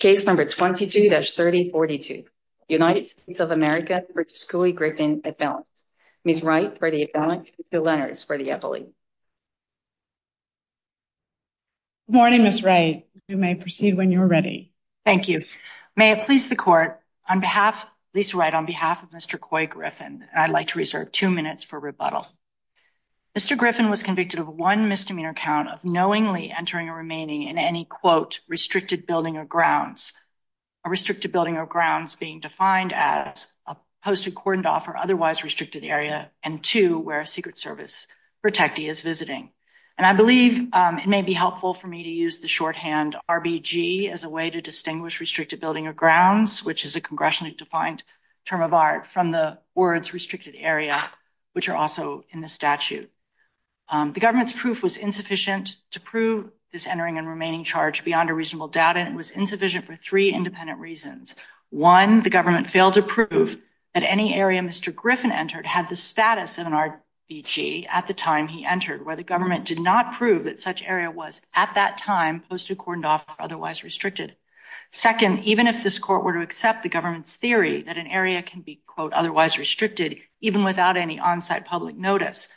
Case number 22-3042, United States of America v. Couy Griffin appellant. Ms. Wright for the appellant, Mr. Leonard for the appellate. Good morning, Ms. Wright. You may proceed when you're ready. Thank you. May it please the court, on behalf, Lisa Wright, on behalf of Mr. Couy Griffin, I'd like to reserve two minutes for rebuttal. Mr. Griffin was convicted of one misdemeanor count of knowingly entering or remaining in any, quote, restricted building or grounds. A restricted building or grounds being defined as a posted cordoned off or otherwise restricted area, and two, where a Secret Service protectee is visiting. And I believe um, it may be helpful for me to use the shorthand RBG as a way to distinguish restricted building or grounds, which is a congressionally defined term of art, from the words restricted area, which are also in the statute. Um, the government's proof was insufficient to prove this entering and remaining charge beyond a reasonable doubt, and it was insufficient for three independent reasons. One, the government failed to prove that any area Mr. Griffin entered had the status of an RBG at the time he entered, where the government did not prove that such area was, at that time, posted cordoned off or otherwise restricted. Second, even if this court were to accept the government's theory that an area can be, quote, otherwise restricted, even without any on-site public notice,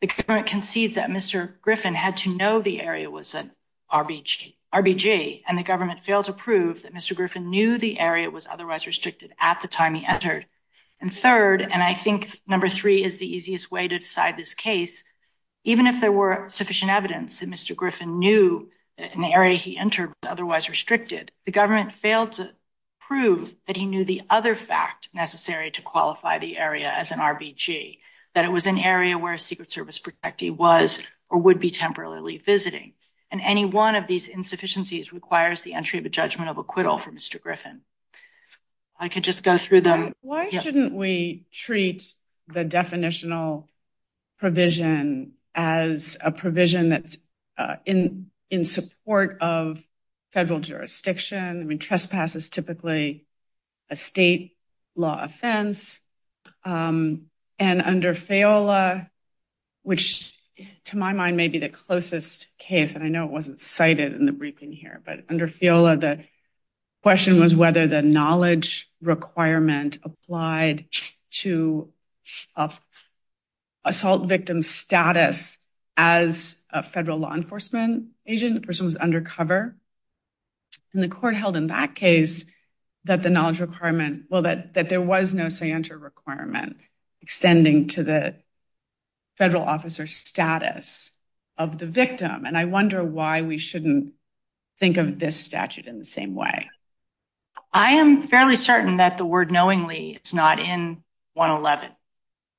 the government concedes that Mr. Griffin had to know the area was an RBG, and the government failed to prove that Mr. Griffin knew the area was otherwise restricted at the time he entered. And third, and I think number three is the easiest way to decide this case, even if there were sufficient evidence that Mr. Griffin knew that an area he entered was otherwise restricted, the government failed to prove that he knew the other fact necessary to qualify the area as an RBG, that it was an area where a Secret Service protectee was or would be temporarily visiting. And any one of these insufficiencies requires the entry of a judgment of acquittal for Mr. Griffin. I could just go through them. Why shouldn't we treat the definitional provision as a provision that's uh, in support of federal jurisdiction? I mean, trespass is typically a state law offense. And under Feola, which to my mind may be the closest case, and I know it wasn't cited in the briefing here, but under Feola, the question was whether the knowledge requirement applied to assault victim status as a federal law enforcement agent. The person was undercover. And the court held in that case that the knowledge requirement, well, that there was no scienter requirement extending to the federal officer status of the victim. And I wonder why we shouldn't think of this statute in the same way. I am fairly certain that the word knowingly is not in 111,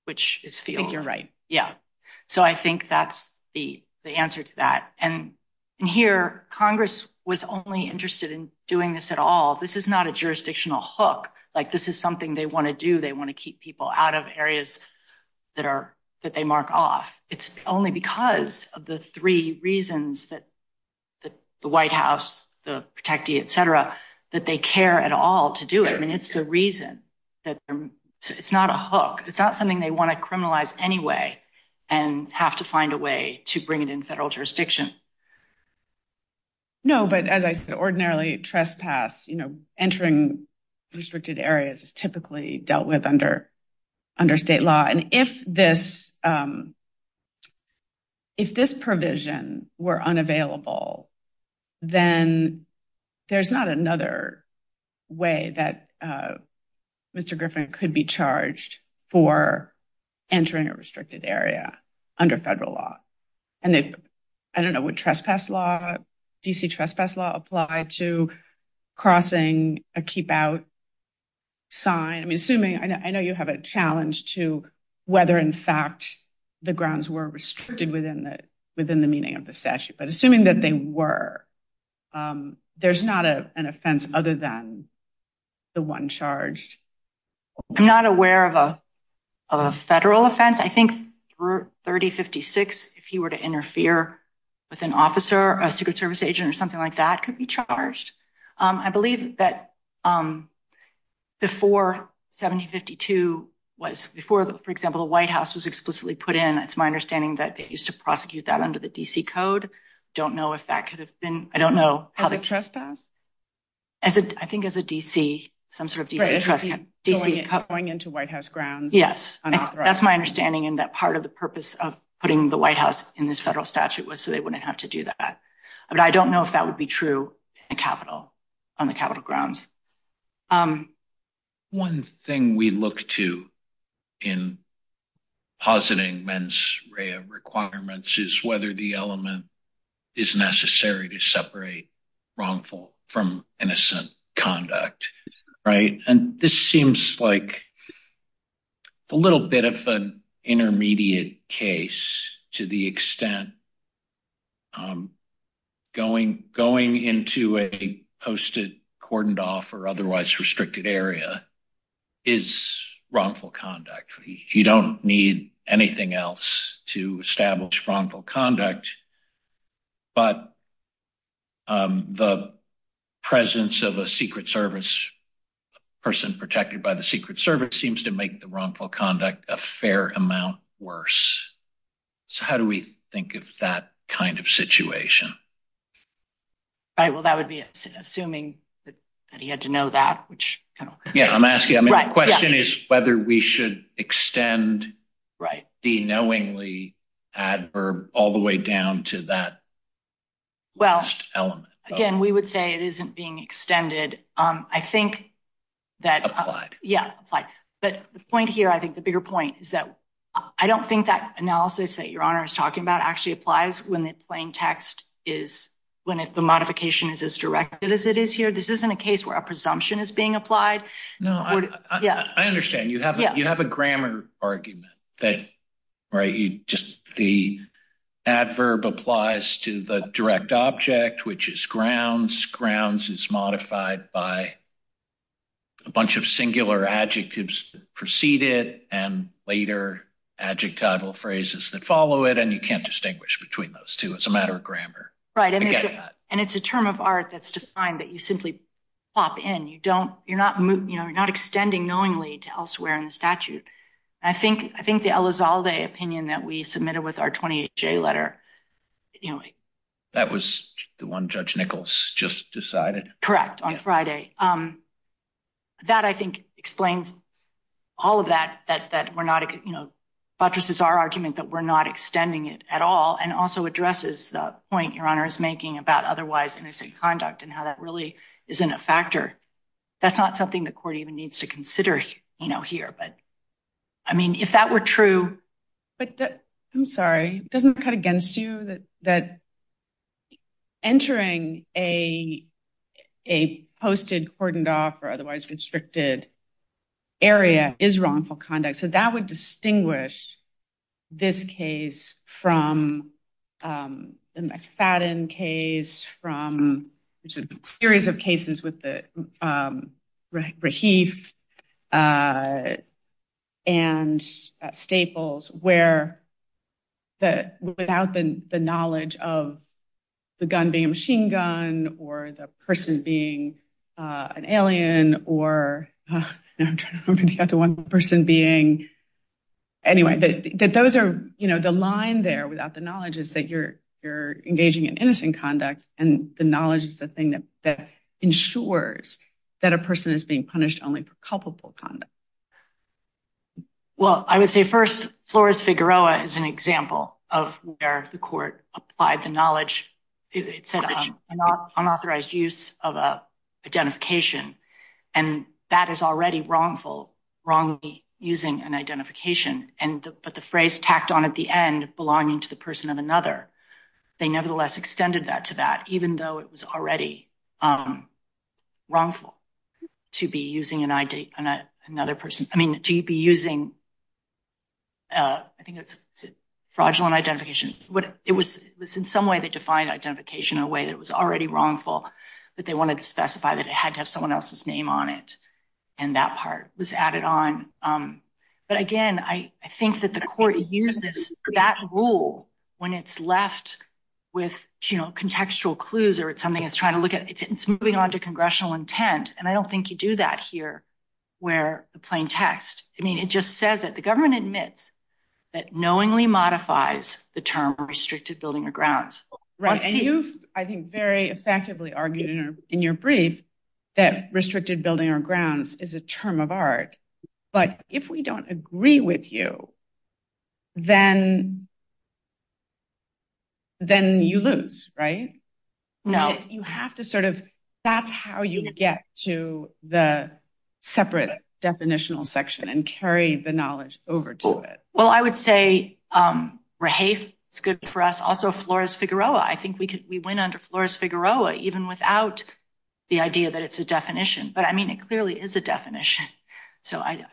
which is Feola. I think you're right. Yeah. So I think that's the answer to that. And here, Congress was only interested in doing this at all. This is not a jurisdictional hook. Like this is something they want to do. They want to keep people out of areas that are that they mark off. It's only because of the three reasons that the White House, the protectee, et cetera, that they care at all to do it. I mean, it's the reason that it's not a hook. It's not something they want to criminalize anyway and have to find a way to bring it in federal jurisdiction. No, but as I said, ordinarily trespass, you know, entering restricted areas is typically dealt with under under state law. And if this um if this provision were unavailable, then there's not another way that Mr. Griffin could be charged for entering a restricted area under federal law. And I don't know, would trespass law, DC trespass law apply to crossing a keep out sign? I mean, assuming, I know you have a challenge to whether in fact the grounds were restricted within the within the meaning of the statute, but assuming that they were, um, there's not an offense other than the one charged. I'm not aware of a federal offense. I think 3056, if he were to interfere with an officer, a Secret Service agent or something like that could be charged. Um, I believe that um, before 1752 was, before, for example, the White House was explicitly put in, it's my understanding that they used to prosecute that under the DC code. Don't know if that could have been, I don't know. As a trespass? As a, I think as a DC, some sort of DC trust. Going into White House grounds. Yes. That's my understanding. And that part of the purpose of putting the White House in this federal statute was so they wouldn't have to do that. But I don't know if that would be true in Capitol, on the Capitol grounds. Um, One thing we look to in positing mens rea requirements is whether the element is necessary to separate wrongful from innocent conduct. Right. And this seems like a little bit of an intermediate case to the extent um, going into a posted, cordoned off or otherwise restricted area is wrongful conduct. You don't need anything else to establish wrongful conduct. But um, the presence of a Secret Service person protected by the Secret Service seems to make the wrongful conduct a fair amount worse. So how do we think of that kind of situation? Right. Well, that would be assuming that he had to know that, which. Kind of Yeah, I'm asking. I mean, the question is whether we should extend the knowingly adverb all the way down to that. Well, again, we would say it isn't being extended. Um, I think that. Uh, applied. Yeah. Applied. But the point here, I think the bigger point is that I don't think that analysis that Your Honor is talking about actually applies when the plain text is when the modification is as directed as it is here. This isn't a case where a presumption is being applied. No, I understand. You have a grammar argument that right, you just the adverb applies to the direct object, which is grounds. Grounds is modified by a bunch of singular adjectives precede it and later adjectival phrases that follow it. And you can't distinguish between those two. It's a matter of grammar. Right. And it's a term of art that's defined that you simply pop in. You're not extending knowingly to elsewhere in the statute. I think the Elizalde opinion that we submitted with our 28-J letter. That was the one Judge Nichols just decided. Correct. On Friday. Um, That, I think, explains all of that, that we're not, you know, buttresses our argument that we're not extending it at all and also addresses the point Your Honor is making about otherwise innocent conduct and how that really isn't a factor. That's not something the court even needs to consider, you know, here. But, I mean, if that were true. But uh, I'm sorry. Doesn't cut against you that entering a a posted, cordoned off or otherwise restricted area is wrongful conduct? So that would distinguish this case from um, the McFadden case, from a series of cases with the um, Rehaif uh, and uh, Staples where without the knowledge of the gun being a machine gun or the person being Uh, an alien or uh, I'm trying to remember the other one person being. Anyway, that those are, you know, the line there without the knowledge is that you're you're engaging in innocent conduct and the knowledge is the thing that ensures that a person is being punished only for culpable conduct. Well, I would say first, Flores-Figueroa is an example of where the court applied the knowledge. It said um, unauthorized use of identification and that is already wrongful, wrongly using an identification. And but the phrase tacked on at the end belonging to the person of another, they nevertheless extended that to that, even though it was already um, wrongful to be using an ID, another person. I mean, to be using, uh, I think it's fraudulent identification. It was in some way they defined identification in a way that was already wrongful, but they wanted to specify that it had to have someone else's name on it. And that part was added on. Um, but again, I think that the court uses that rule when it's left with, you know, contextual clues or it's something it's trying to look at. It's moving on to congressional intent. And I don't think you do that here where the plain text, I mean, it just says that the government admits that knowingly modifies the term restricted building or grounds. Right. And you've, I think, very effectively argued in your brief that restricted building or grounds is a term of art. But if we don't agree with you, then you lose, right? No. You have to sort of, that's how you get to the separate definitional section and carry the knowledge over to it. Well, I would say um, Rehaif is good for us. Also, Flores-Figueroa. I think we went under Flores-Figueroa even without the idea that it's a definition. But I mean, it clearly is a definition. So, I,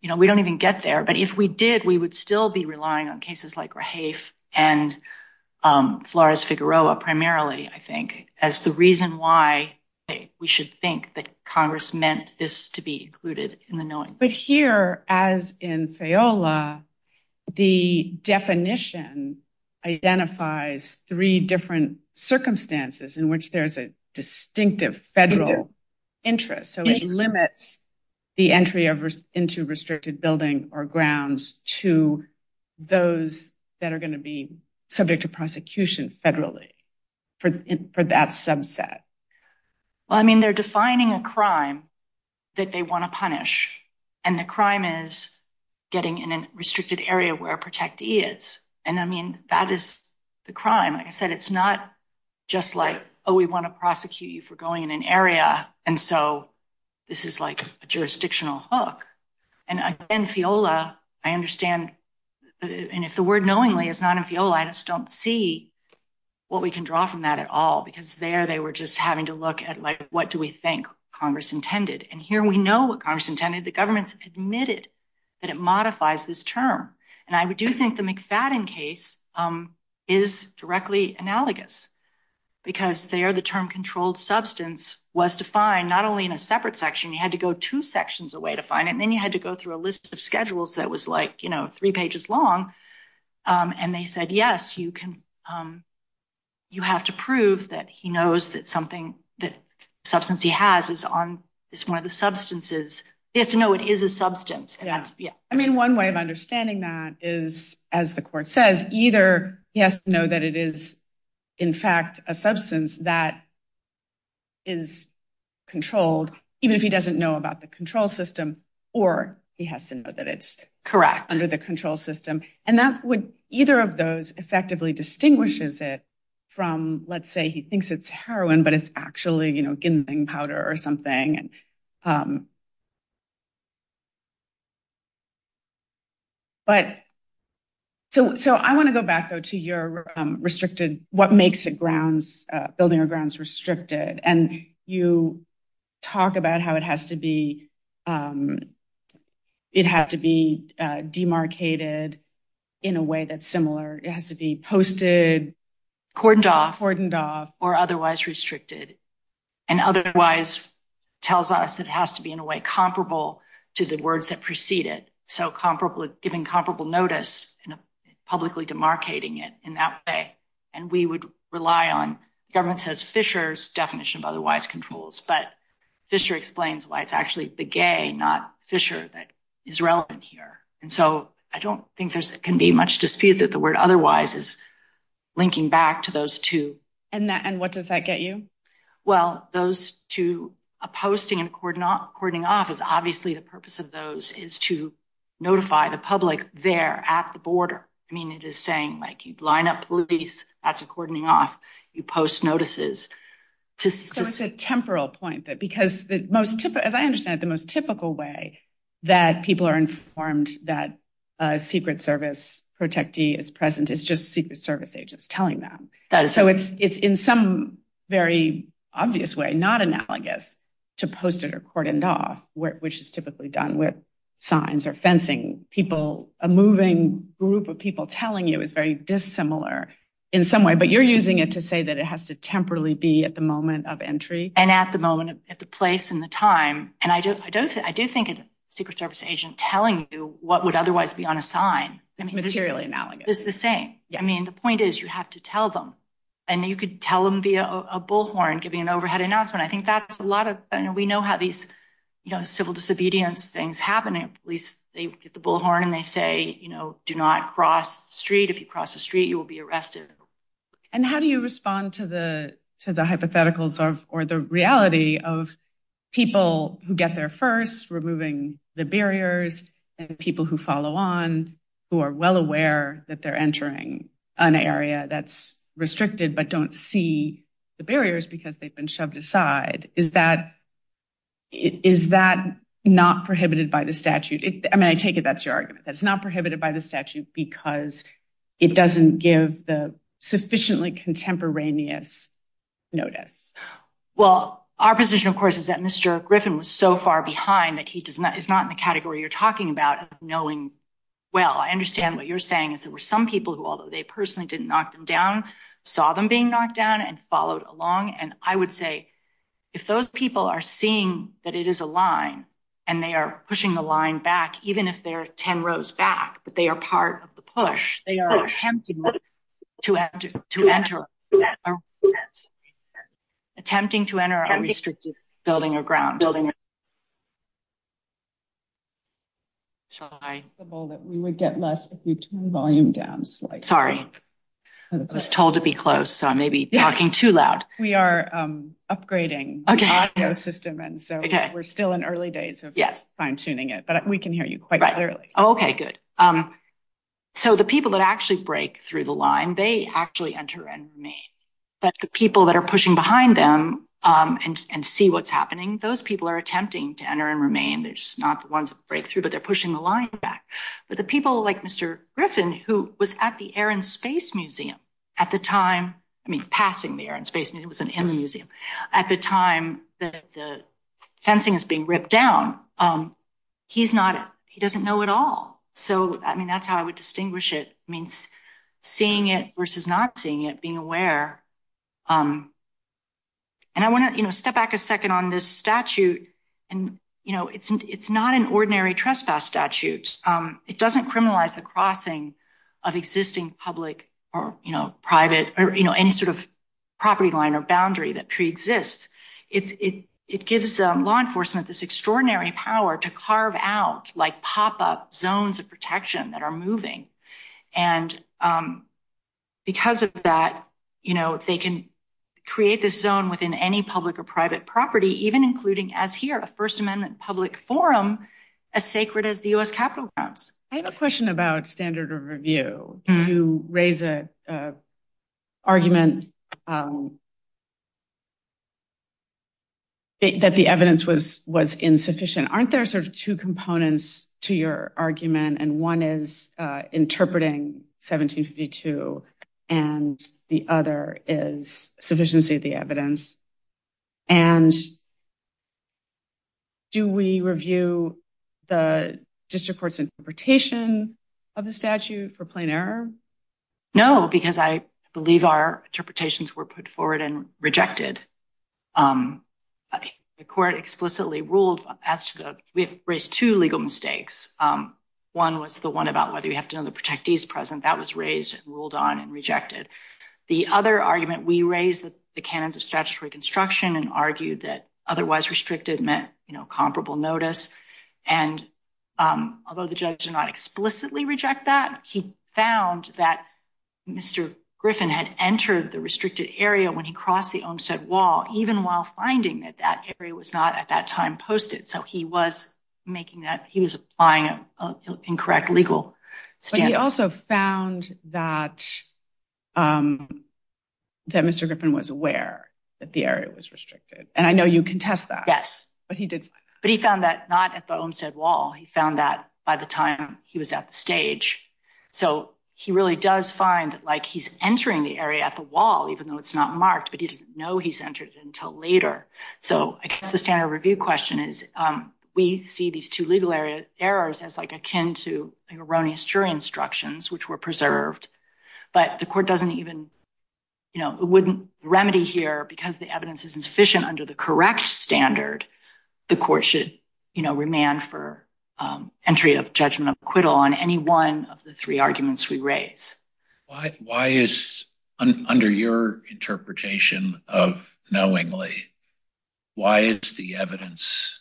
you know, we don't even get there. But if we did, we would still be relying on cases like Rehaif and um, Flores-Figueroa primarily, I think, as the reason why we should think that Congress meant this to be included in the knowing. But here, as in Feola, the definition identifies three different circumstances in which there's a distinctive federal interest. So, it limits the entry of into restricted building or grounds to those that are going to be subject to prosecution federally for that subset. Well, I mean, they're defining a crime that they want to punish. And the crime is getting in a restricted area where a protectee is. And I mean, that is the crime. Like I said, it's not just like, oh, we want to prosecute you for going in an area. And so, this is like a jurisdictional hook. And again, Feola, I understand. Uh, and if the word knowingly is not in Feola, I just don't see what we can draw from that at all. Because there, they were just having to look at, like, what do we think Congress intended? And here we know what Congress intended. The government's admitted that it modifies this term. And I do think the McFadden case um, is directly analogous. Because there, the term controlled substance was defined not only in a separate section, you had to go two sections away to find it. And then you had to go through a list of schedules that was like, you know, three pages long. Um, and they said, yes, you can, um, you have to prove that he knows that something, that substance he has is on, is one of the substances. He has to know it is a substance. Yeah. I mean, one way of understanding that is, as the court says, either he has to know that it is, in fact, a substance that is controlled, even if he doesn't know about the control system, or he has to know that it's correct under the control system. And that would, either of those effectively distinguishes it from, let's say, he thinks it's heroin, but it's actually, you know, ginseng powder or something. Um, But, so I want to go back, though, to your um, restricted, what makes it grounds, uh, building or grounds restricted. And you talk about how it has to be, um, it has to be uh, demarcated in a way that's similar. It has to be posted, cordoned off, cordoned off, or otherwise restricted. And otherwise tells us that it has to be in a way comparable to the words that precede it. So comparable, giving comparable notice and publicly demarcating it in that way. And we would rely on, the government says Fischer's definition of otherwise controls, but Fischer explains why it's actually Begay, not Fischer, that is relevant here. And so I don't think there can be much dispute that the word otherwise is linking back to those two. And that and what does that get you? Well, those two, a posting and cordoning off is obviously the purpose of those is to notify the public there at the border. I mean, it is saying, like, you line up police, that's a cordoning off. You post notices. So it's a temporal point that because the most typical, as I understand it, the most typical way that people are informed that a Secret Service protectee is present is just Secret Service agents telling them. So it's in some very obvious way, not analogous to posted or cordoned off, which is typically done with signs or fencing. People, a moving group of people telling you is very dissimilar in some way, but you're using it to say that it has to temporarily be at the moment of entry. And at the moment, at the place and the time. And I do think I do think a Secret Service agent telling you what would otherwise be on a sign. It's materially analogous. It's the same. I mean, the point is you have to tell them. And you could tell them via a bullhorn, giving an overhead announcement. I think that's a lot of, we know how these, you know, civil disobedience things happen. At least they get the bullhorn and they say, you know, do not cross the street. If you cross the street, you will be arrested. And how do you respond to the to the hypotheticals of or the reality of people who get there first, removing the barriers, and people who follow on, who are well aware that they're entering an area that's restricted but don't see the barriers because they've been shoved aside. Is that not prohibited by the statute? I mean, I take it that's your argument. That's not prohibited by the statute because it doesn't give the sufficiently contemporaneous notice. Well, our position, of course, is that Mr. Griffin was so far behind that he is not in the category you're talking about of knowing well. I understand what you're saying is there were some people who, although they personally didn't knock them down, saw them being knocked down and followed along. And I would say if those people are seeing that it is a line and they are pushing the line back, even if they're 10 rows back, but they are part of the push, they are attempting to enter a restricted building or ground. We would get less if you turn volume down slightly. Sorry. I was told to be close, so I may be talking too loud. We are um, upgrading the audio system, and so we're still in early days of fine-tuning it, but we can hear you quite clearly. Oh, okay, good. Um, so the people that actually break through the line, they actually enter and remain. But the people that are pushing behind them Um, and see what's happening, those people are attempting to enter and remain. They're just not the ones that break through, but they're pushing the line back. But the people like Mr. Griffin, who was at the Air and Space Museum at the time, I mean, passing the Air and Space Museum, it was in the museum, at the time that the fencing is being ripped down, um, he's not, he doesn't know at all. So, I mean, that's how I would distinguish it. I mean, seeing it versus not seeing it, being aware. Um, And I want to you know, step back a second on this statute. And, you know, it's not an ordinary trespass statute. Um, it doesn't criminalize the crossing of existing public or, you know, private or, you know, any sort of property line or boundary that preexists. It it gives um, law enforcement this extraordinary power to carve out, like, pop-up zones of protection that are moving. And um, because of that, you know, they can create this zone within any public or private property, even including, as here, a First Amendment public forum as sacred as the U.S. Capitol grounds. I have a question about standard of review. Hmm. You raise an argument um, that the evidence was insufficient. Aren't there sort of two components to your argument? And one is uh, interpreting 1752, and the other is sufficiency of the evidence. And do we review the district court's interpretation of the statute for plain error? No, because I believe our interpretations were put forward and rejected. Um, the court explicitly ruled as to the, we have raised two legal mistakes. Um, One was the one about whether you have to know the protectees present. That was raised and ruled on and rejected. The other argument, we raised the canons of statutory construction and argued that otherwise restricted meant, you know, comparable notice. And um, although the judge did not explicitly reject that, he found that Mr. Griffin had entered the restricted area when he crossed the Olmstead Wall, even while finding that that area was not at that time posted. So he was making that, he was applying an incorrect legal standard. But he also found that um, Mr. Griffin was aware that the area was restricted. And I know you contest that. Yes. But he did. But he found that not at the Olmstead Wall. He found that by the time he was at the stage. So he really does find that, like, he's entering the area at the wall, even though it's not marked, but he doesn't know he's entered it until later. So I guess the standard review question is, um, we see these two legal errors as, like, akin to erroneous jury instructions, which were preserved. But the court doesn't even, you know, it wouldn't remedy here because the evidence isn't sufficient under the correct standard. The court should, you know, remand for um, entry of judgment of acquittal on any one of the three arguments we raise. Why is, under your interpretation of knowingly, why is the evidence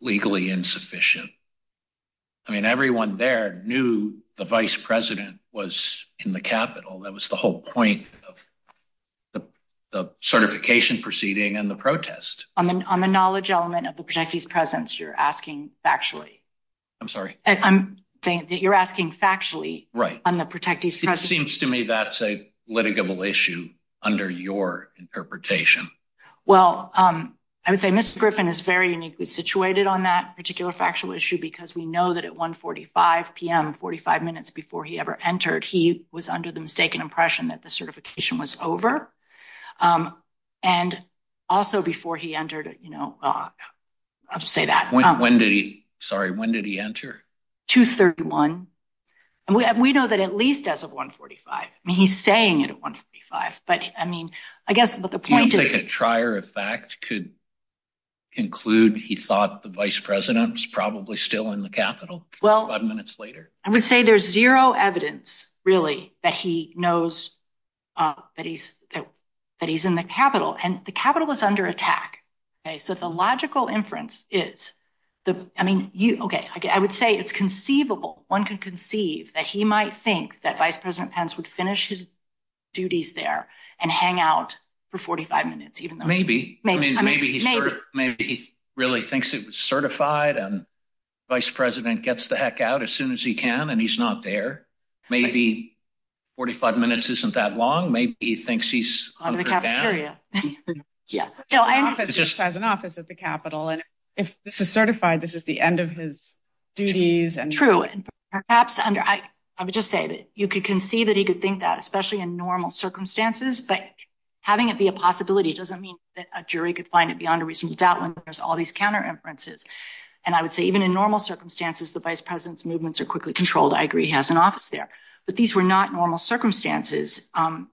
legally insufficient? I mean, everyone there knew the vice president was in the Capitol. That was the whole point of the certification proceeding and the protest. On the knowledge element of the protectee's presence, you're asking factually. I'm sorry? I'm saying that you're asking factually Right. on the protectee's presence. It seems to me that's a litigable issue under your interpretation. Well, um, I would say Mr. Griffin is very uniquely situated on that particular factual issue because we know that at 1.45 p.m., 45 minutes before he ever entered, he was under the mistaken impression that the certification was over. Um, and also before he entered, you know, uh, I'll just say that. Um, when did he, sorry, when did he enter? 2.31. And we know that at least as of 1.45. I mean, he's saying it at 1.45. But I mean, I guess what the point is. Do you think a trier of fact could conclude he thought the vice president was probably still in the Capitol five minutes later? I would say there's zero evidence, really, that he knows uh, that he's in the Capitol. And the Capitol is under attack. Okay, so the logical inference is, the I mean, you okay, I would say it's conceivable. One can conceive that he might think that Vice President Pence would finish his duties there and hang out for 45 minutes. Maybe. Maybe maybe he's certif maybe he really thinks it was certified and Vice President gets the heck out as soon as he can and he's not there. Maybe 45 minutes isn't that long. Maybe he thinks he's under the cafeteria. Yeah. no, He just has an office at the Capitol. And if this is certified, this is the end of his duties. And true. And perhaps under, I would just say that you could conceive that he could think that, especially in normal circumstances. But having it be a possibility doesn't mean that a jury could find it beyond a reasonable doubt when there's all these counter inferences. And I would say even in normal circumstances, the Vice President's movements are quickly controlled. I agree he has an office there. But these were not normal circumstances. Um,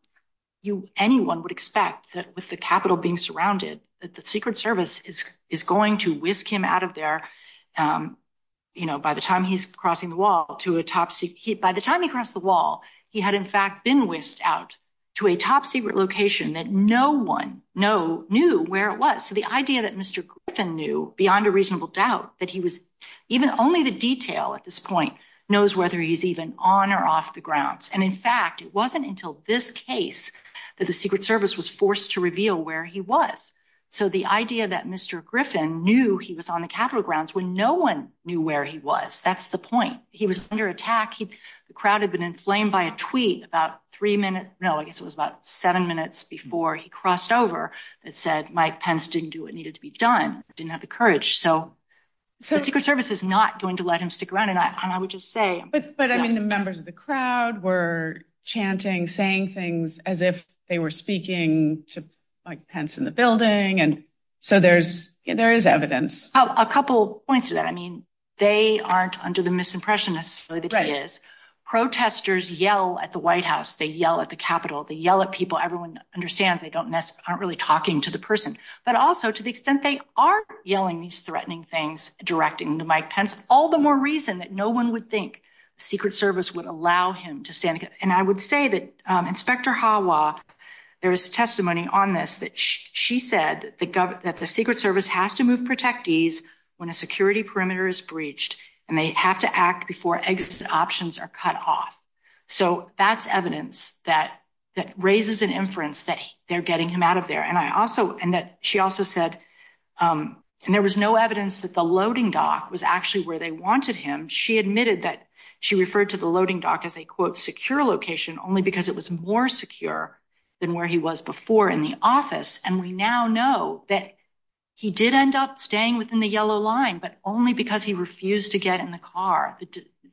anyone would expect that with the Capitol being surrounded, that the Secret Service is going to whisk him out of there. Um, you know, by the time he's crossing the wall to a top secret, by the time he crossed the wall, he had in fact been whisked out to a top secret location that no one knew where it was. So the idea that Mr. Griffin knew beyond a reasonable doubt that he was, even only the detail at this point, knows whether he's even on or off the grounds. And in fact, it wasn't until this case that the Secret Service was forced to reveal where he was. So the idea that Mr. Griffin knew he was on the Capitol grounds when no one knew where he was, that's the point. He was under attack. The crowd had been inflamed by a tweet about three minutes, no, I guess it was about seven minutes before he crossed over that said Mike Pence didn't do what needed to be done, didn't have the courage. So the Secret Service is not going to let him stick around. And I would just say... But I mean, the members of the crowd were chanting, saying things as if they were speaking to Mike Pence in the building. And so there is there is evidence. Oh, a couple points to that. I mean, they aren't under the misimpression necessarily that he is. Protesters yell at the White House. They yell at the Capitol. They yell at people. Everyone understands they don't necessarily aren't really talking to the person. But also to the extent they are yelling these threatening things, directing to Mike Pence, all the more reason that no one would think the Secret Service would allow him to stand. And I would say that um, Inspector Hawa, there is testimony on this that she said that the Secret Service has to move protectees when a security perimeter is breached and they have to act before exit options are cut off. So that's evidence that raises an inference that they're getting him out of there. And I also, and that she also said, um, and there was no evidence that the loading dock was actually where they wanted him. She admitted that she referred to the loading dock as a, quote, secure location only because it was more secure than where he was before in the office. And we now know that he did end up staying within the yellow line, but only because he refused to get in the car.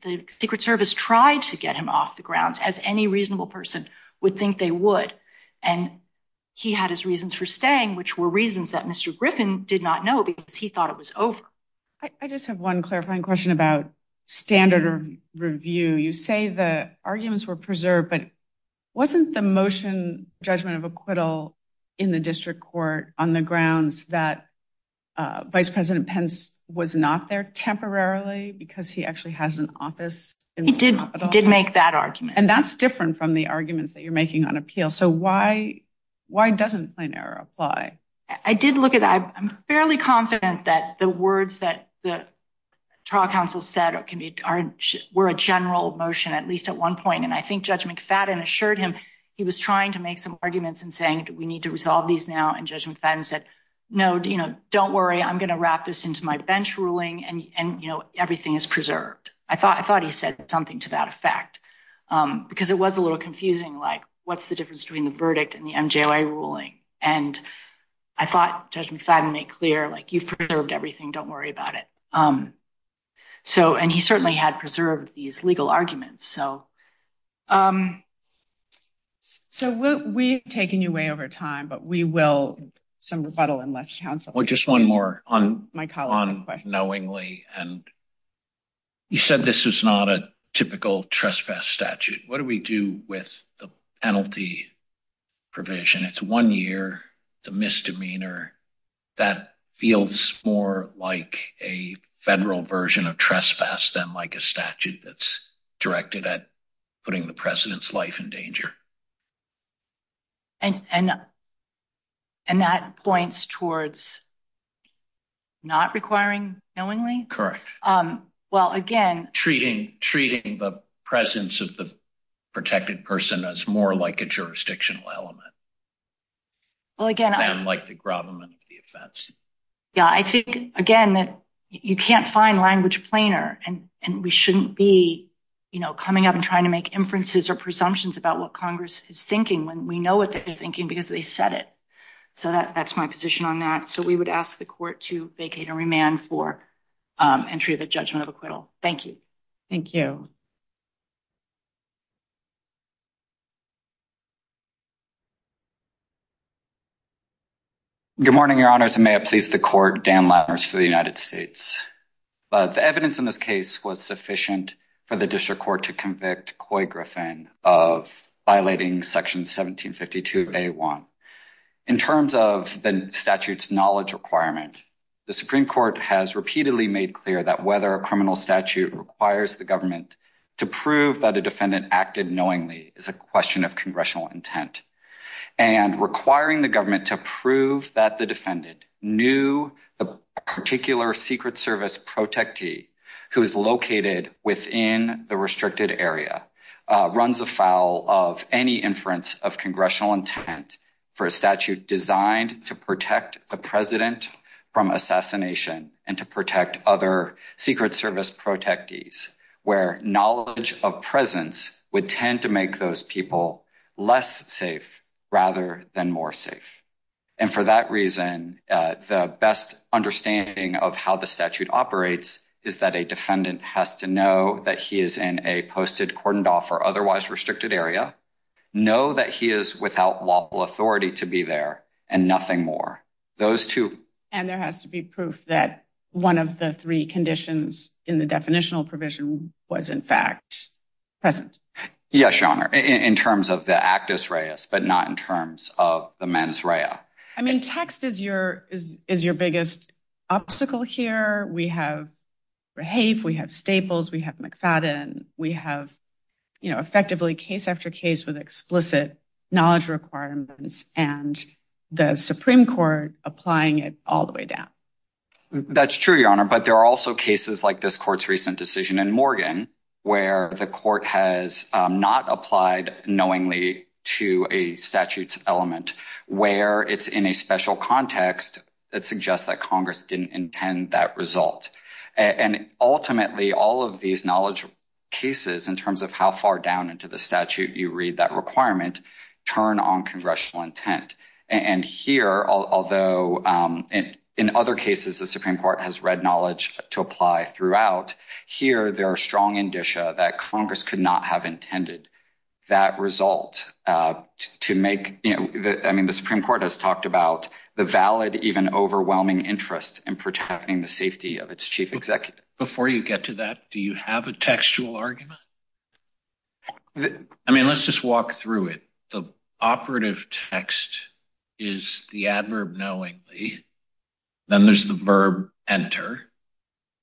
The Secret Service tried to get him off the grounds as any reasonable person would think they would. And he had his reasons for staying, which were reasons that Mr. Griffin did not know because he thought it was over. I just have one clarifying question about standard review. You say the arguments were preserved, but wasn't the motion judgment of acquittal in the district court on the grounds that uh, Vice President Pence was not there temporarily because he actually has an office? He did make that argument. And that's different from the arguments that you're making on appeal. So why doesn't plain error apply? I did look at that. I'm fairly confident that the words that the trial counsel said it can be were a general motion, at least at one point. And I think Judge McFadden assured him he was trying to make some arguments and saying, we need to resolve these now. And Judge McFadden said, no, you know, don't worry. I'm going to wrap this into my bench ruling and you know, everything is preserved. I thought he said something to that effect um, because it was a little confusing, like what's the difference between the verdict and the MJOA ruling? And I thought Judge McFadden made clear, like, you've preserved everything. Don't worry about it. Um, So, and he certainly had preserved these legal arguments. So, um, so we've taken you way over time, but we will some rebuttal unless counsel. Well, just one more on my column knowingly. And you said this is not a typical trespass statute. What do we do with the penalty provision? It's one year, the misdemeanor that feels more like a federal version of trespass than like a statute that's directed at putting the president's life in danger. And that points towards not requiring knowingly? Correct. Um, well, again, treating the presence of the protected person as more like a jurisdictional element. Well, again, than like the gravamen of the offense. Yeah, I think, again, that you can't find language plainer and we shouldn't be, you know, coming up and trying to make inferences or presumptions about what Congress is thinking when we know what they're thinking because they said it. So, that's my position on that. So, we would ask the court to vacate and remand for um, entry of a judgment of acquittal. Thank you. Thank you. Good morning, your honors, and may it please the court, Dan Lammers for the United States. Uh, the evidence in this case was sufficient for the district court to convict Couy Griffin of violating section 1752A1. In terms of the statute's knowledge requirement, the Supreme Court has repeatedly made clear that whether a criminal statute requires the government to prove that a defendant acted knowingly is a question of congressional intent. And requiring the government to prove that the defendant knew the particular Secret Service protectee who is located within the restricted area uh, runs afoul of any inference of congressional intent for a statute designed to protect the president from assassination and to protect other Secret Service protectees where knowledge of presence would tend to make those people less safe rather than more safe. And for that reason, uh, the best understanding of how the statute operates is that a defendant has to know that he is in a posted cordoned off or otherwise restricted area, know that he is without lawful authority to be there, and nothing more. Those two. And there has to be proof that one of the three conditions in the definitional provision was in fact present. Yes, Your Honor, in terms of the actus reus, but not in terms of the mens rea. I mean, text is your biggest obstacle here. We have Rehaif, we have Staples, we have McFadden. We have, you know, effectively case after case with explicit knowledge requirements and the Supreme Court applying it all the way down. That's true, Your Honor, but there are also cases like this court's recent decision in Morgan where the court has um, not applied knowingly to a statute's element where it's in a special context that suggests that Congress didn't intend that result. And ultimately, all of these knowledge cases in terms of how far down into the statute you read that requirement turn on congressional intent. And here, although um, in other cases the Supreme Court has read knowledge to apply throughout, here there are strong indicia that Congress could not have intended that result uh, to make, I mean, the Supreme Court has talked about the valid, even overwhelming interest in protecting the safety of its chief executive. Before you get to that, do you have a textual argument? I mean, let's just walk through it. The operative text is the adverb knowingly. Then there's the verb enter.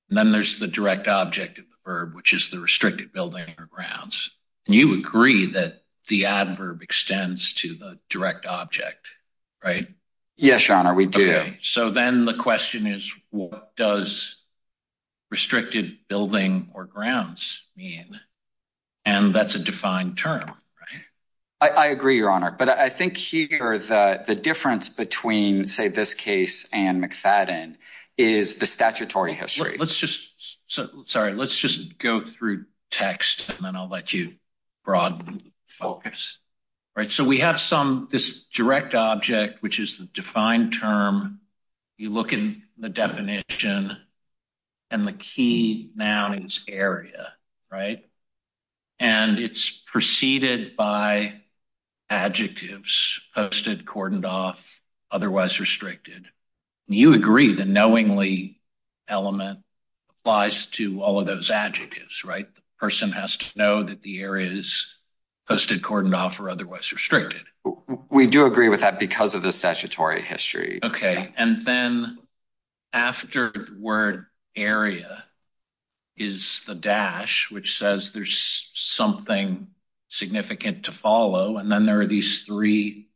And then there's the direct object of the verb, which is the restricted building or grounds. And you agree that the adverb extends to the direct object, right? Yes, Your Honor, we do. So then the question is, what does restricted building or grounds mean? And that's a defined term, I agree, Your Honor. But I think here the difference between, say, this case and McFadden is the statutory history. Let's just, sorry, let's just go through text and then I'll let you broaden the focus. Right. So we have some, this direct object, which is the defined term. You look in the definition and the key noun is area, right? And it's preceded by adjectives, posted, cordoned off, otherwise restricted. You agree the knowingly element applies to all of those adjectives, right? The person has to know that the area is posted, cordoned off, or otherwise restricted. We do agree with that because of the statutory history. Okay. And then after the word area is the dash, which says there's something significant to follow. And then there are these three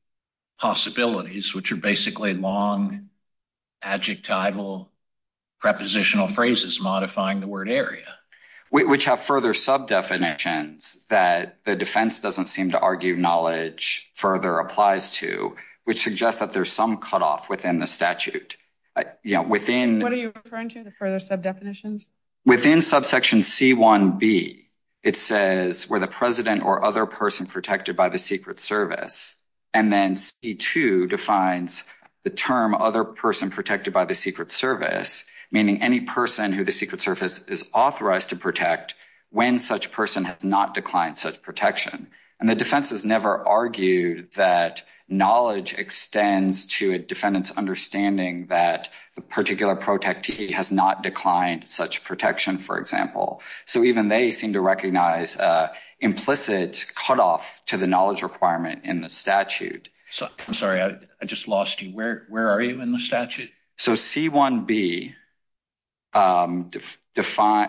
possibilities, which are basically long adjectival prepositional phrases modifying the word area. Which have further sub-definitions that the defense doesn't seem to argue knowledge further applies to, which suggests that there's some cutoff within the statute. Uh, you know, within. What are you referring to, the further sub-definitions? Within subsection C1b, it says where the president or other person protected by the Secret Service. And then C2 defines the term other person protected by the Secret Service, meaning any person who the Secret Service is authorized to protect when such person has not declined such protection. And the defense has never argued that knowledge extends to a defendant's understanding that the particular protectee has not declined such protection, for example. So even they seem to recognize a implicit cutoff to the knowledge requirement in the statute. I'm sorry, I just lost you. Where are you in the statute? So C1b um,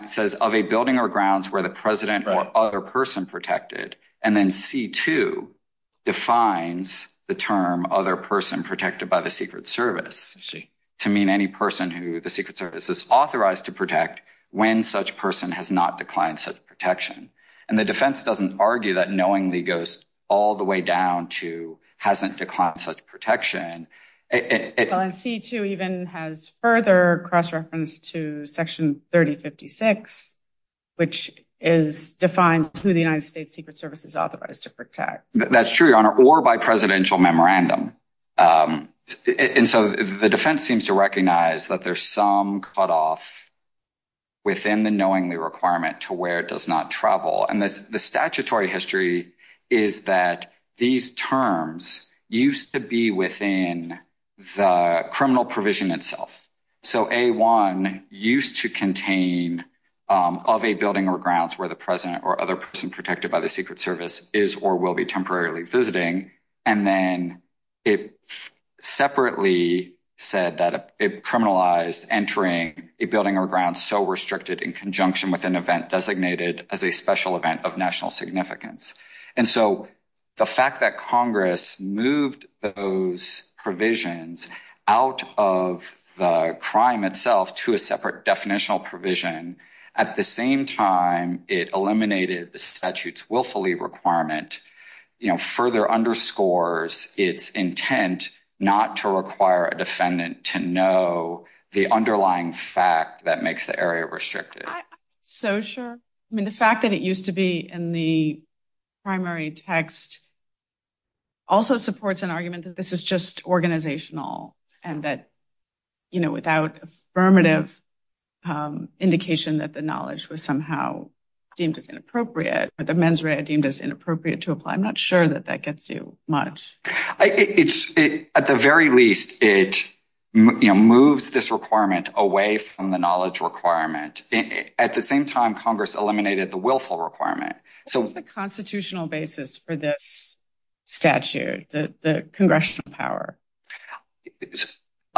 says of a building or grounds where the president or other person protected. And then C2 defines the term other person protected by the Secret Service to mean any person who the Secret Service is authorized to protect when such person has not declined such protection. And the defense doesn't argue that knowingly goes all the way down to hasn't declined such protection. Well, and C2 even has further cross-reference to section 3056, which is defined who the United States Secret Service is authorized to protect. That's true, Your Honor, or by presidential memorandum. Um, and so the defense seems to recognize that there's some cutoff within the knowingly requirement to where it does not travel. And the statutory history is that these terms used to be within the criminal provision itself. So A1 used to contain Um, of a building or grounds where the president or other person protected by the Secret Service is or will be temporarily visiting. And then it separately said that it criminalized entering a building or grounds so restricted in conjunction with an event designated as a special event of national significance. And so the fact that Congress moved those provisions out of the crime itself to a separate definitional provision, at the same time it eliminated the statute's willfully requirement, you know, further underscores its intent not to require a defendant to know the underlying fact that makes the area restricted. So sure. I mean, the fact that it used to be in the primary text also supports an argument that this is just organizational and that, you know, without affirmative Um, indication that the knowledge was somehow deemed as inappropriate, or the mens rea deemed as inappropriate to apply. I'm not sure that that gets you much. It's at the very least, it moves this requirement away from the knowledge requirement. At the same time, Congress eliminated the willful requirement. So what's the constitutional basis for this statute, the congressional power?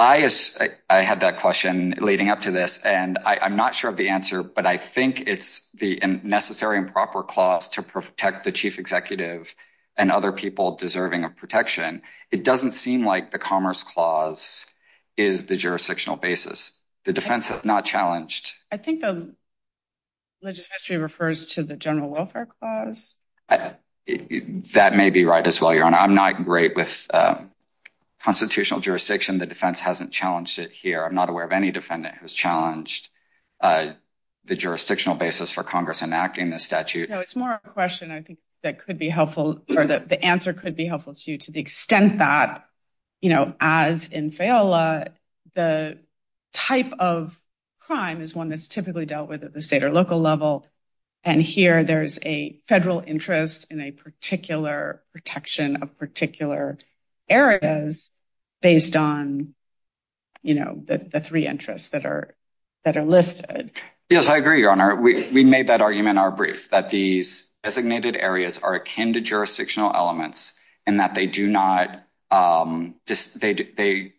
I had that question leading up to this, and I'm not sure of the answer, but I think it's the necessary and proper clause to protect the chief executive and other people deserving of protection. It doesn't seem like the Commerce Clause is the jurisdictional basis. The defense has not challenged. I think the legislative history refers to the General Welfare Clause. That may be right as well, Your Honor. I'm not great with um, constitutional jurisdiction. The defense hasn't challenged it here. I'm not aware of any defendant who's challenged uh, the jurisdictional basis for Congress enacting the statute. No, it's more a question I think that could be helpful or the answer could be helpful to you to the extent that, you know, as in Feola, the type of crime is one that's typically dealt with at the state or local level. And here there's a federal interest in a particular protection of particular areas based on, you know, the three interests that are listed. Yes, I agree, Your Honor. We made that argument in our brief that these designated areas are akin to jurisdictional elements and that they do not, um, they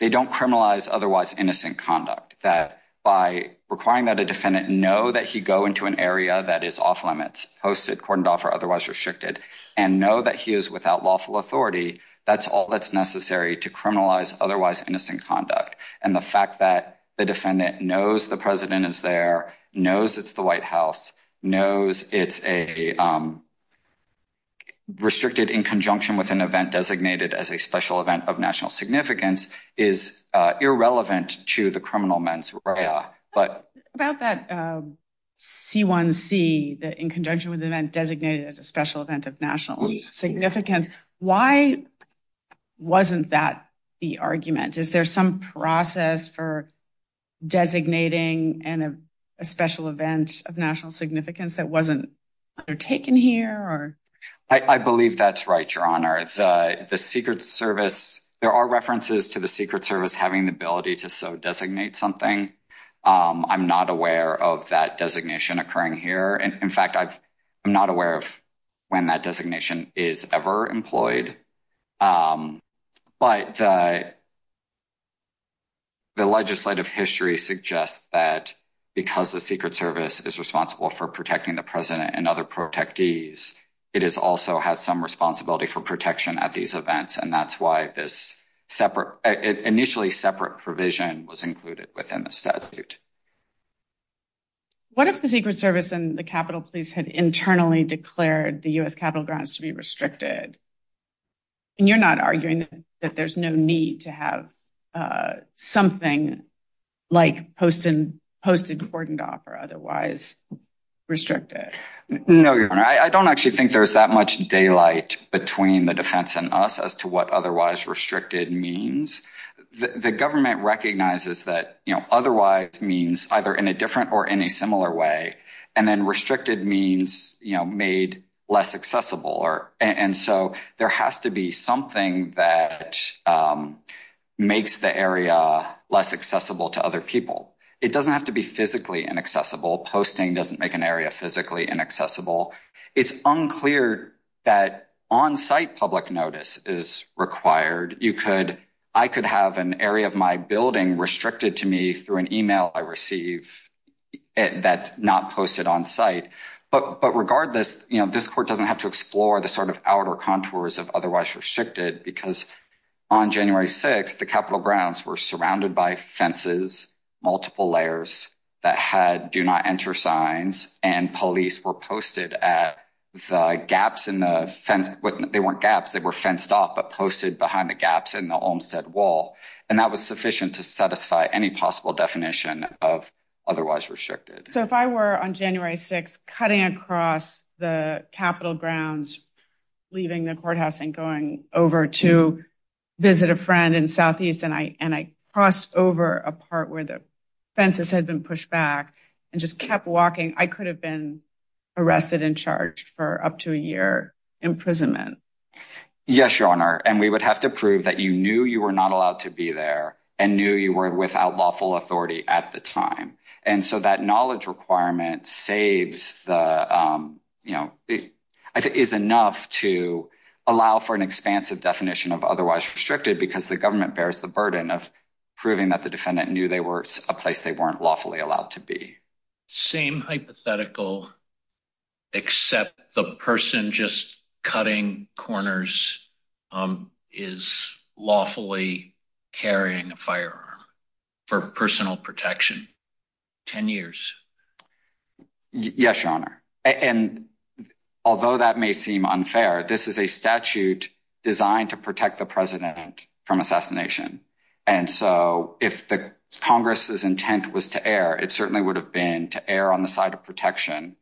don't criminalize otherwise innocent conduct. That by requiring that a defendant know that he go into an area that is off limits, posted, cordoned off, or otherwise restricted, and know that he is without lawful authority, that's all that's necessary to criminalize otherwise innocent conduct. And the fact that the defendant knows the president is there, knows it's the White House, knows it's a um, restricted in conjunction with an event designated as a special event of national significance is uh, irrelevant to the criminal mens rea. But about that um, C1C, the in conjunction with the event designated as a special event of national significance, why wasn't that the argument? Is there some process for designating a special event of national significance that wasn't undertaken here? I believe that's right, Your Honor. The Secret Service, there are references to the Secret Service having the ability to so designate something. Um, I'm not aware of that designation occurring here. In fact, I'm not aware of when that designation is ever employed. Um, But the legislative history suggests that because the Secret Service is responsible for protecting the president and other protectees, it also has some responsibility for protection at these events. And that's why this separate, uh, initially separate provision was included within the statute. What if the Secret Service and the Capitol Police had internally declared the U.S. Capitol grounds to be restricted? And you're not arguing that there's no need to have uh, something like posted, cordoned off, or otherwise restricted? No, Your Honor. I don't actually think there's that much daylight between the defense and us as to what otherwise restricted means. The government recognizes that otherwise means either in a different or in a similar way. And then restricted means made less accessible. Or and so there has to be something that um, makes the area less accessible to other people. It doesn't have to be physically inaccessible. Posting doesn't make an area physically inaccessible. It's unclear that on-site public notice is required. You could I could have an area of my building restricted to me through an email I receive eh, that's not posted on-site. But regardless, this court doesn't have to explore the sort of outer contours of otherwise restricted because on January 6th, the Capitol grounds were surrounded by fences, multiple layers that had do not enter signs. And police were posted at the gaps in the fence. They weren't gaps. They were fenced off, but posted behind the gaps in the Olmsted wall. And that was sufficient to satisfy any possible definition of otherwise restricted. So if I were on January 6th cutting across the Capitol grounds, leaving the courthouse and going over to visit a friend in Southeast, and I crossed over a part where the fences had been pushed back and just kept walking, I could have been arrested and charged for up to a year imprisonment. Yes, Your Honor. And we would have to prove that you knew you were not allowed to be there and knew you were without lawful authority at the time. And so that knowledge requirement saves the, um, you know, I think is enough to allow for an expansive definition of otherwise restricted because the government bears the burden of proving that the defendant knew they were a place they weren't lawfully allowed to be. Same hypothetical, except the person just cutting corners um, is lawfully carrying a firearm for personal protection. 10 years. Yes, Your Honor. And although that may seem unfair, this is a statute designed to protect the president from assassination. And so if the Congress's intent was to err, it certainly would have been to err on the side of protection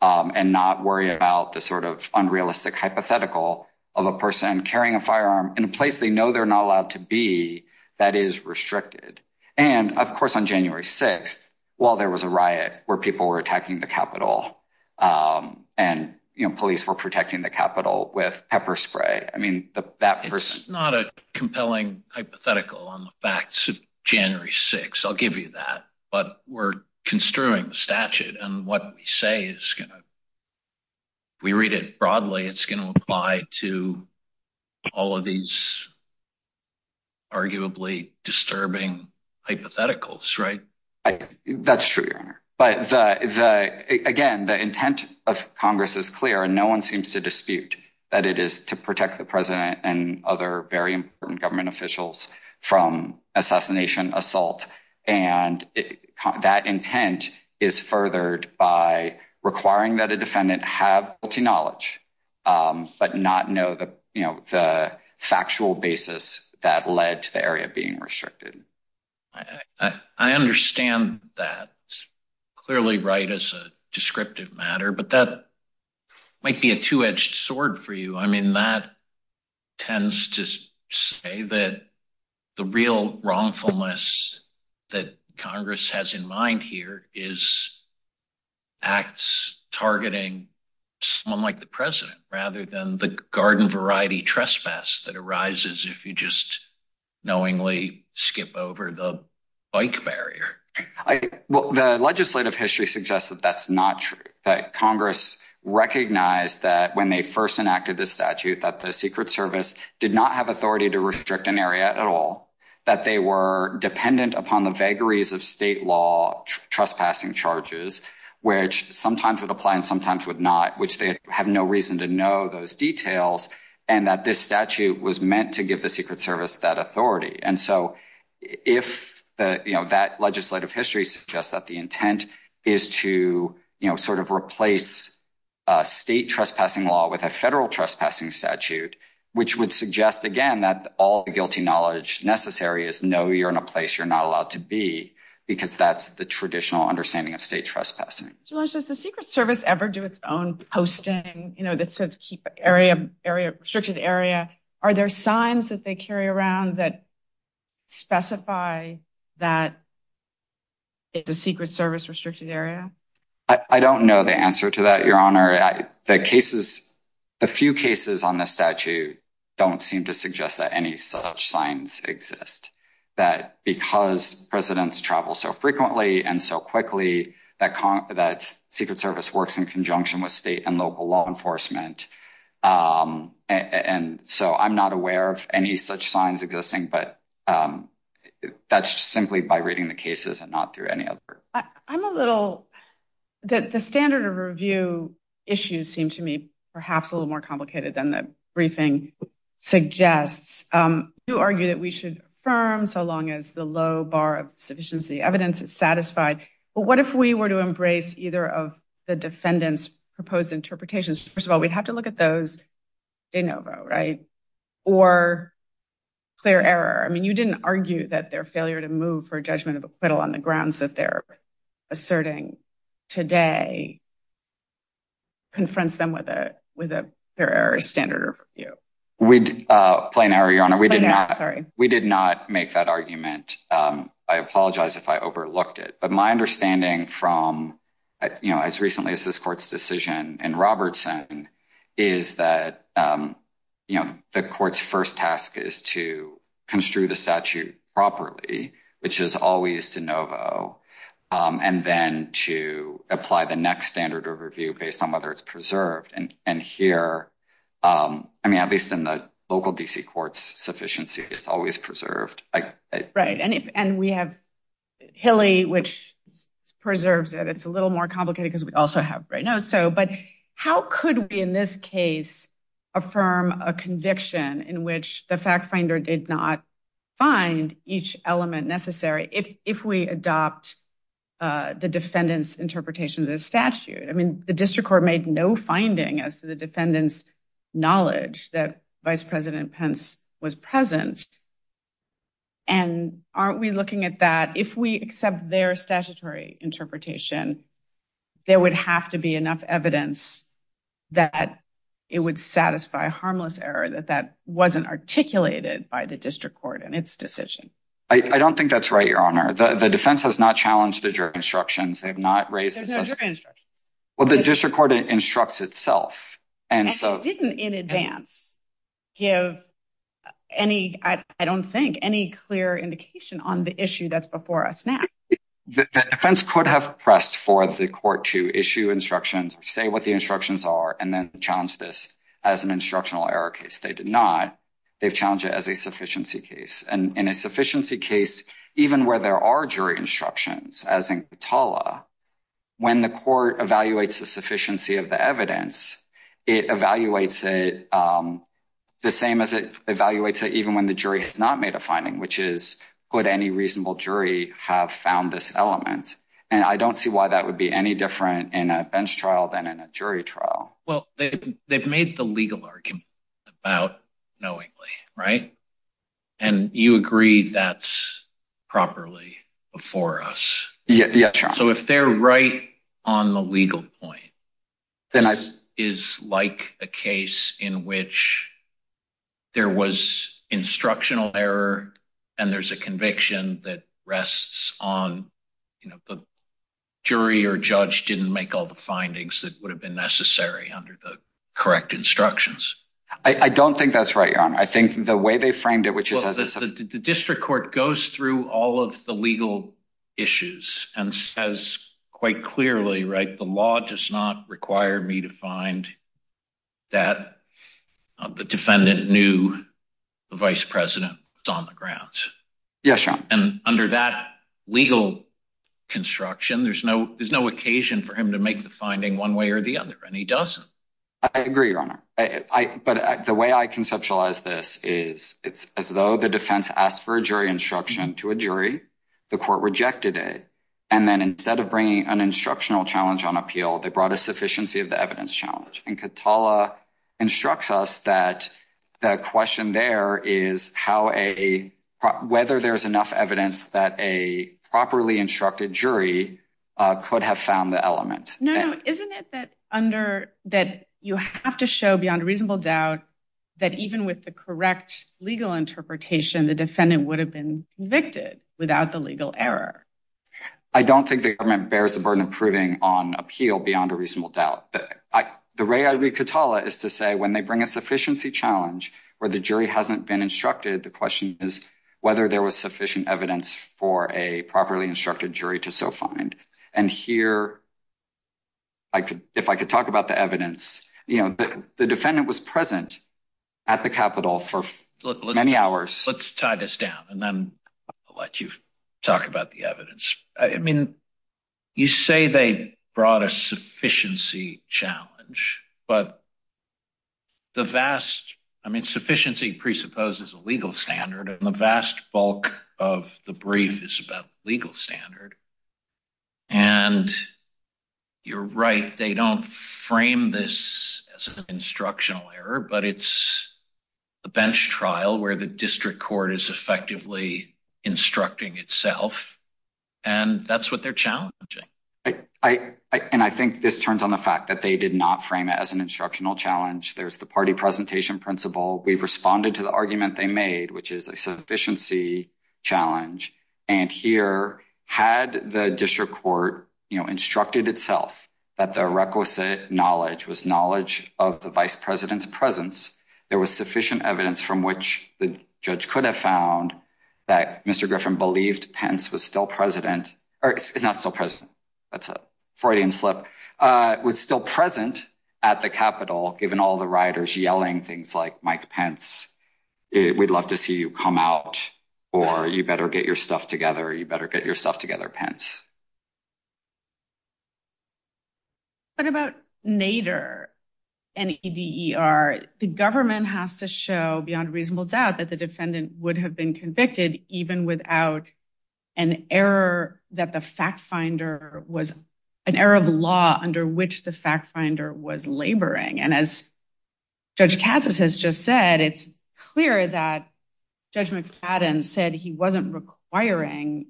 um, and not worry about the sort of unrealistic hypothetical of a person carrying a firearm in a place they know they're not allowed to be that is restricted. And of course, on January 6th, while there was a riot where people were attacking the Capitol um, and police were protecting the Capitol with pepper spray, I mean, that person... It's not a compelling hypothetical on the facts of January 6th. I'll give you that. But we're construing the statute and what we say is going to... We read it broadly. It's going to apply to all of these arguably disturbing hypotheticals, right? That's true, Your Honor. But again, the intent of Congress is clear and no one seems to dispute that it is to protect the president and other very important government officials from assassination, assault. And that intent is furthered by requiring that a defendant have guilty knowledge, um, but not know the factual basis that led to the area being restricted. I understand that. Clearly right as a descriptive matter, but that might be a two-edged sword for you. I mean, that tends to say that the real wrongfulness that Congress has in mind here is acts targeting someone like the president rather than the garden variety trespass that arises if you just knowingly skip over the bike barrier. Well, the legislative history suggests that that's not true, that Congress recognized that when they first enacted this statute, that the Secret Service did not have authority to restrict an area at all, that they were dependent upon the vagaries of state law trespassing charges, which sometimes would apply and sometimes would not, which they have no reason to know those details, and that this statute was meant to give the Secret Service that authority. And so if that legislative history suggests that the intent is to sort of replace a state trespassing law with a federal trespassing statute, which would suggest, again, that all the guilty knowledge necessary is know you're in a place you're not allowed to be, because that's the traditional understanding of state trespassing. Does the Secret Service ever do its own posting, you know, that says keep area, restricted area? Are there signs that they carry around that specify that it's a Secret Service restricted area? I don't know the answer to that, Your Honor. The cases, the few cases on the statute don't seem to suggest that any such signs exist, that because presidents travel so frequently and so quickly, that Secret Service works in conjunction with state and local law enforcement. Um, and so I'm not aware of any such signs existing, but um, that's simply by reading the cases and not through any other. I'm a little, the standard of review issues seem to me perhaps a little more complicated than the briefing suggests. Um, you argue that we should affirm so long as the low bar of sufficiency evidence is satisfied. But what if we were to embrace either of the defendant's proposed interpretations? First of all, we'd have to look at those de novo, right? Or clear error. I mean, you didn't argue that their failure to move for judgment of acquittal on the grounds that they're asserting today confronts them with a with a clear error standard of review. Uh, plain error, Your Honor. We did not we did not make that argument. Um, I apologize if I overlooked it. But my understanding from, uh, you know, as recently as this court's decision in Robertson is that, um, you know, the court's first task is to construe the statute properly, which is always de novo, um, and then to apply the next standard of review based on whether it's preserved. And here, Um, I mean, at least in the local D.C. court's sufficiency, is always preserved. Right. And we have Hillie, which preserves it. It's a little more complicated because we also have right now. So but how could we in this case affirm a conviction in which the fact finder did not find each element necessary if we adopt uh, the defendant's interpretation of the statute. I mean, the district court made no finding as to the defendant's knowledge that Vice President Pence was present. And aren't we looking at that? If we accept their statutory interpretation, there would have to be enough evidence that it would satisfy harmless error that that wasn't articulated by the district court in its decision. I don't think that's right, Your Honor. The defense has not challenged the jury instructions. They have not raised There's no jury instructions. Well, the district court instructs itself. And it didn't in advance give any, I don't think, any clear indication on the issue that's before us now. The defense could have pressed for the court to issue instructions, say what the instructions are, and then challenge this as an instructional error case. They did not. They've challenged it as a sufficiency case. And in a sufficiency case, even where there are jury instructions, as in Katala, when the court evaluates the sufficiency of the evidence, it evaluates it um, the same as it evaluates it even when the jury has not made a finding, which is, would any reasonable jury have found this element? And I don't see why that would be any different in a bench trial than in a jury trial. Well, they've made the legal argument about knowingly, right? And you agree that's properly before us. Honor. So if they're right on the legal point, then is like a case in which there was instructional error and there's a conviction that rests on, you know, the jury or judge didn't make all the findings that would have been necessary under the correct instructions. I don't think that's right, Your Honor. I think the way they framed it, which is as a... The district court goes through all of the legal issues and says quite clearly, right, the law does not require me to find that uh, the defendant knew the vice president was on the grounds. Yes, Your Honor. And under that legal construction, there's no occasion for him to make the finding one way or the other, and he doesn't. I agree, Your Honor. But uh, the way I conceptualize this is it's as though the defense asked for a jury instruction to a jury, the court rejected it, and then instead of bringing an instructional challenge on appeal, they brought a sufficiency of the evidence challenge. And Katala instructs us that the question there is whether there's enough evidence that a properly instructed jury uh, could have found the element. No, no. Isn't it that under that you have to show beyond reasonable doubt that even with the correct legal interpretation, the defendant would have been convicted without the legal error? I don't think the government bears the burden of proving on appeal beyond a reasonable doubt. The way I read Katala is to say when they bring a sufficiency challenge where the jury hasn't been instructed, the question is whether there was sufficient evidence for a properly instructed jury to so find. And here, if I could talk about the evidence, the defendant was present at the Capitol for many hours. Let's tie this down, and then I'll let you talk about the evidence. I mean, you say they brought a sufficiency challenge, but the vast, I mean, sufficiency presupposes a legal standard, and the vast bulk of the brief is about legal standard. And you're right, they don't frame this as an instructional error, but it's a bench trial where the district court is effectively instructing itself, and that's what they're challenging. And I think this turns on the fact that they did not frame it as an instructional challenge. There's the party presentation principle. We responded to the argument they made, which is a sufficiency challenge. And here, had the district court instructed itself that the requisite knowledge was knowledge of the vice president's presence, there was sufficient evidence from which the judge could have found that Mr. Griffin believed Pence was still president, or not still president, that's a Freudian slip, uh, was still present at the Capitol, given all the rioters yelling things like, Mike Pence, we'd love to see you come out, or you better get your stuff together, you better get your stuff together, Pence. What about Neder, N-E-D-E-R? The government has to show beyond reasonable doubt that the defendant would have been convicted even without an error that the fact finder was an error of law under which the fact finder was laboring. And as Judge Katsas has just said, it's clear that Judge McFadden said he wasn't requiring,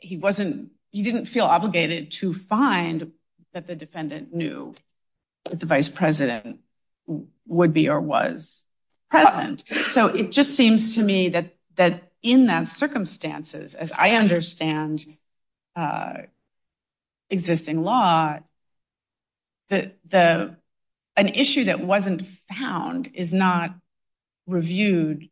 he wasn't, he didn't feel obligated to find that the defendant knew that the vice president would be or was present. So it just seems to me that in that circumstances, as I understand uh, existing law, that an issue that wasn't found is not reviewed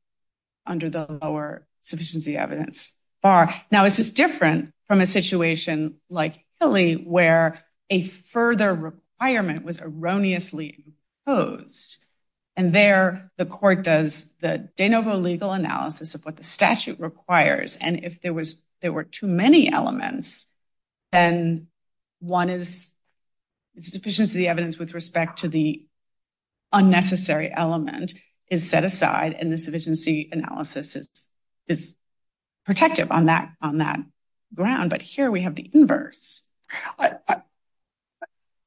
under the lower sufficiency evidence bar. Now, is this different from a situation like Hillie where a further requirement was erroneously imposed? And there the court does the de novo legal analysis of what the statute requires. And if there was, there were too many elements, then one is the sufficiency evidence with respect to the unnecessary element is set aside and the sufficiency analysis is is protective on that on that ground. But here we have the inverse.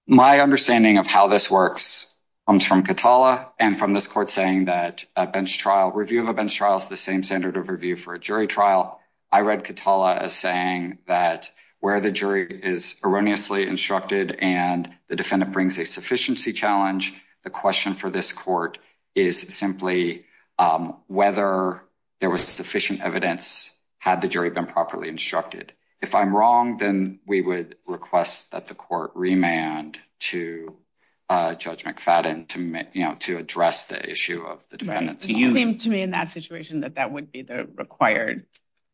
My understanding of how this works comes from Katala and from this court saying that a bench trial, review of a bench trial is the same standard of review for a jury trial. I read Katala as saying that where the jury is erroneously instructed and the defendant brings a sufficiency challenge, the question for this court is simply um, whether there was sufficient evidence had the jury been properly instructed. If I'm wrong, then we would request that the court remand to uh, Judge McFadden to address the issue of the defendant's. It seemed to me in that situation that that would be the required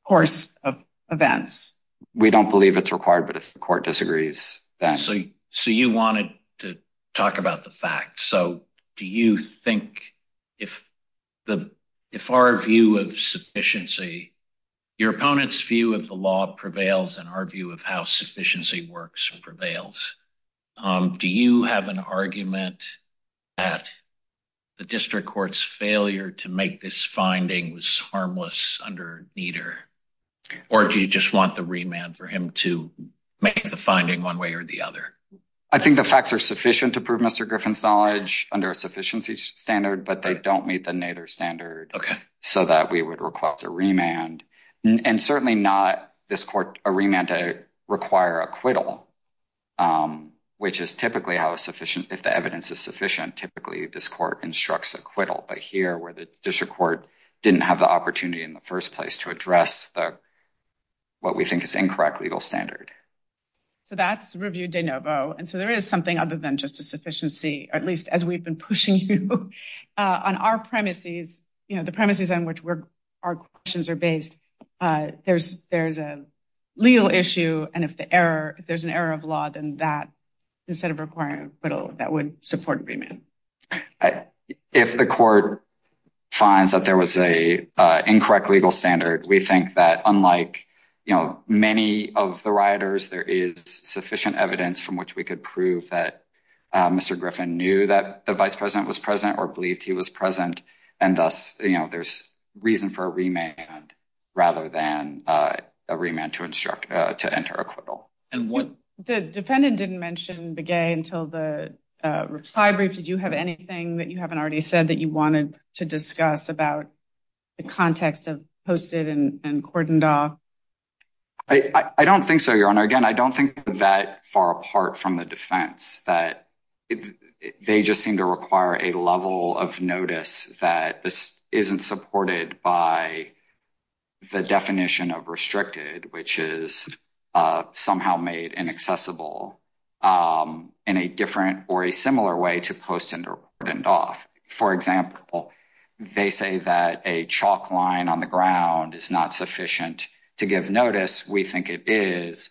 course of events. We don't believe it's required, but if the court disagrees, then. So you wanted to talk about the facts. So do you think if our view of sufficiency, your opponent's view of the law prevails and our view of how sufficiency works prevails, um, do you have an argument that the district court's failure to make this finding was harmless under neither? Or do you just want the remand for him to make the finding one way or the other? I think the facts are sufficient to prove Mr. Griffin's knowledge under a sufficiency standard, but they don't meet the Neder standard. So that we would request a remand and certainly not this court, a remand to require acquittal, um, which is typically how sufficient, if the evidence is sufficient, typically this court instructs acquittal. But here where the district court didn't have the opportunity in the first place to address what we think is incorrect legal standard. So that's reviewed de novo. And so there is something other than just a sufficiency, at least as we've been pushing you uh, on our premises, you know, the premises on which our questions are based, Uh, there's a legal issue. And if there's an error of law, then that instead of requiring acquittal, that would support remand. If the court finds that there was a uh, incorrect legal standard, we think that unlike many of the rioters, there is sufficient evidence from which we could prove that uh, Mr. Griffin knew that the vice president was present or believed he was present. And thus, there's reason for a remand rather than uh, a remand to instruct uh, to enter acquittal. The defendant didn't mention Begay until the uh, reply brief. Did you have anything that you haven't already said that you wanted to discuss about the context of posted and cordoned off? I don't think so, Your Honor. Again, I don't think that far apart from the defense that they just seem to require a level of notice that this isn't supported by the definition of restricted, which is uh, somehow made inaccessible um, in a different or a similar way to post and cordoned off. For example, they say that a chalk line on the ground is not sufficient to give notice. We think it is,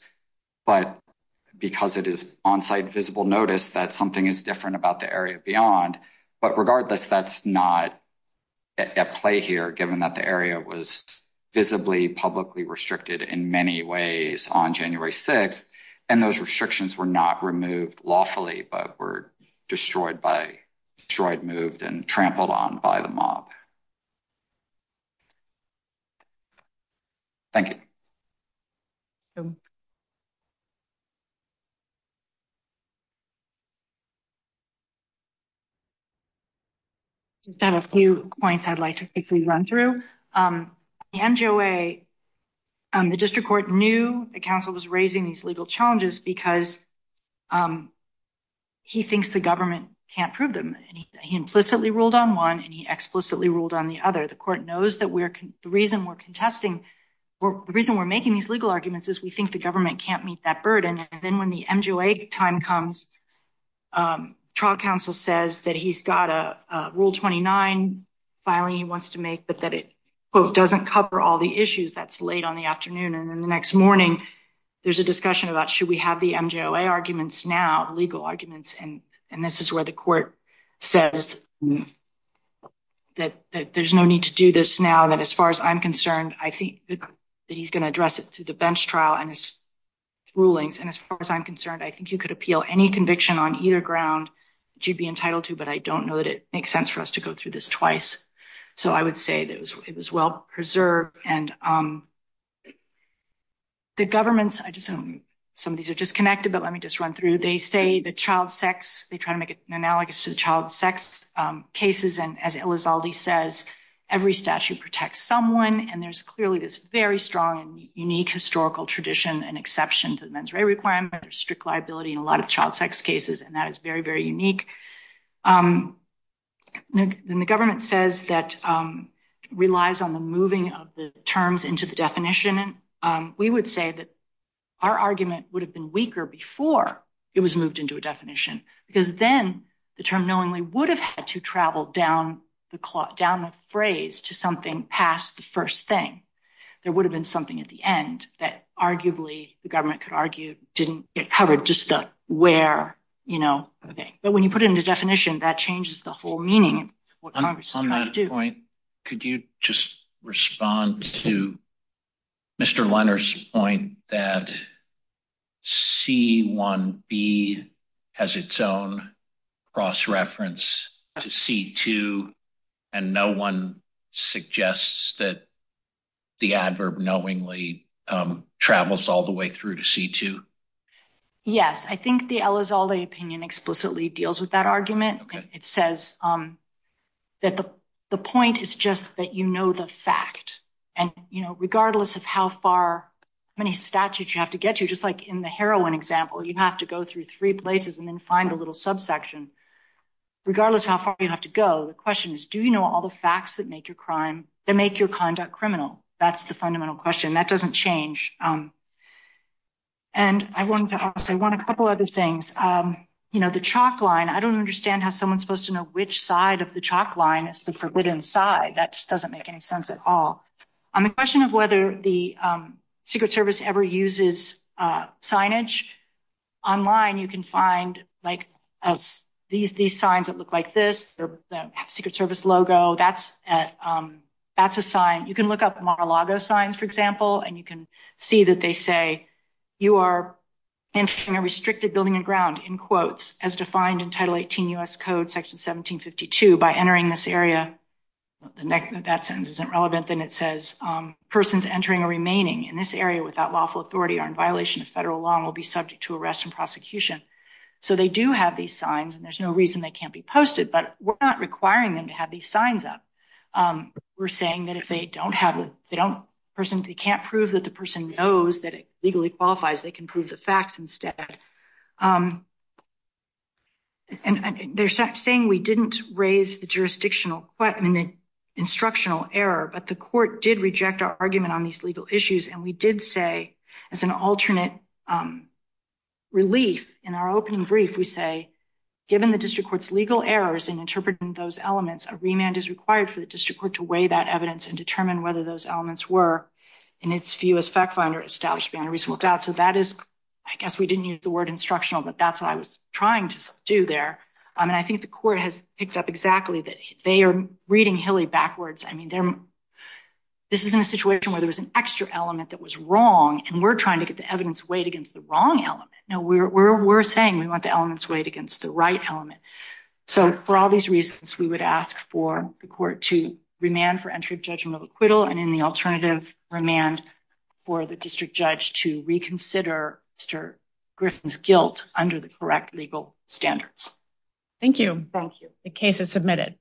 but because it is on-site visible notice that something is different about the area beyond. But regardless, that's not at play here, given that the area was visibly publicly restricted in many ways on January 6th, and those restrictions were not removed lawfully but were destroyed by, destroyed, moved, and trampled on by the mob. Thank you. Just have a few points I'd like to quickly run through. Um, the MJOA, um, the district court knew the council was raising these legal challenges because um, he thinks the government can't prove them. And he implicitly ruled on one and he explicitly ruled on the other. The court knows that the reason we're contesting, the reason we're making these legal arguments is we think the government can't meet that burden. And then when the MJOA time comes, um, trial counsel says that he's got a Rule 29 filing he wants to make, but that it, quote, doesn't cover all the issues. That's late on the afternoon. And then the next morning, there's a discussion about should we have the MJOA arguments now, legal arguments. And and this is where the court says that there's no need to do this now, And that as far as I'm concerned, I think that he's going to address it through the bench trial and his rulings. And as far as I'm concerned, I think you could appeal any conviction on either ground that you'd be entitled to, but I don't know that it makes sense for us to go through this twice. So I would say that it was well preserved. And um, the governments, I just, some of these are disconnected, but let me just run through. They say the child sex, they try to make it analogous to the child sex um, cases. And as Elizalde says, every statute protects someone. And there's clearly this very strong and unique historical tradition and exception to the mens rea requirement. There's strict liability in a lot of child sex cases, and that is very, very unique. Um, Then the government says that um, relies on the moving of the terms into the definition. Um, we would say that our argument would have been weaker before it was moved into a definition, because then the term knowingly would have had to travel down the claw down the phrase to something past the first thing. There would have been something at the end that arguably the government could argue didn't get covered, just the where, you know, thing. But when you put it into definition, that changes the whole meaning of what Congress is trying to do. On that point, could you just respond to Mr. Leonard's point that C1B has its own cross-reference to C2, and no one suggests that the adverb knowingly um, travels all the way through to C2? Yes, I think the Elizalde opinion explicitly deals with that argument. It says um, that the point is just that you know the fact. And, you know, regardless of how far, how many statutes you have to get to, just like in the heroin example, you have to go through three places and then find a little subsection. Regardless of how far you have to go, the question is, do you know all the facts that make your crime, that make your conduct criminal? That's the fundamental question. That doesn't change. And I wanted to ask, I want a couple other things. Um, you know, the chalk line, I don't understand how someone's supposed to know which side of the chalk line is the forbidden side. That just doesn't make any sense at all. On the question of whether the um, Secret Service ever uses uh, signage, online you can find like these signs that look like this, the Secret Service logo, um, that's a sign. You can look up Mar-a-Lago signs, for example, and you can see that they say you are entering a restricted building and ground, in quotes, as defined in Title 18 U.S. Code, Section 1752, by entering this area. That sentence isn't relevant. Then it says um, persons entering or remaining in this area without lawful authority are in violation of federal law and will be subject to arrest and prosecution. So they do have these signs, and there's no reason they can't be posted, but we're not requiring them to have these signs up. Um, we're saying that if they don't have, the they don't, person, they can't prove that the person knows that it legally qualifies, they can prove the facts instead. Um, and they're saying we didn't raise the jurisdictional, I mean, the instructional error, but the court did reject our argument on these legal issues, and we did say, as an alternate um, relief, in our opening brief, we say, given the district court's legal errors in interpreting those elements, a remand is required for the district court to weigh that evidence and determine whether those elements were, in its view as fact finder, established beyond a reasonable doubt. So that is, I guess we didn't use the word instructional, but that's what I was trying to do there. Um, and I think the court has picked up exactly that they are reading Hillie backwards. I mean, this isn't a situation where there was an extra element that was wrong, and we're trying to get the evidence weighed against the wrong element. No, we're saying we want the elements weighed against the right element. So for all these reasons, we would ask for the court to remand for entry of judgment of acquittal, and in the alternative, remand for the district judge to reconsider Mr. Griffin's guilt under the correct legal standards. Thank you. Thank you. The case is submitted.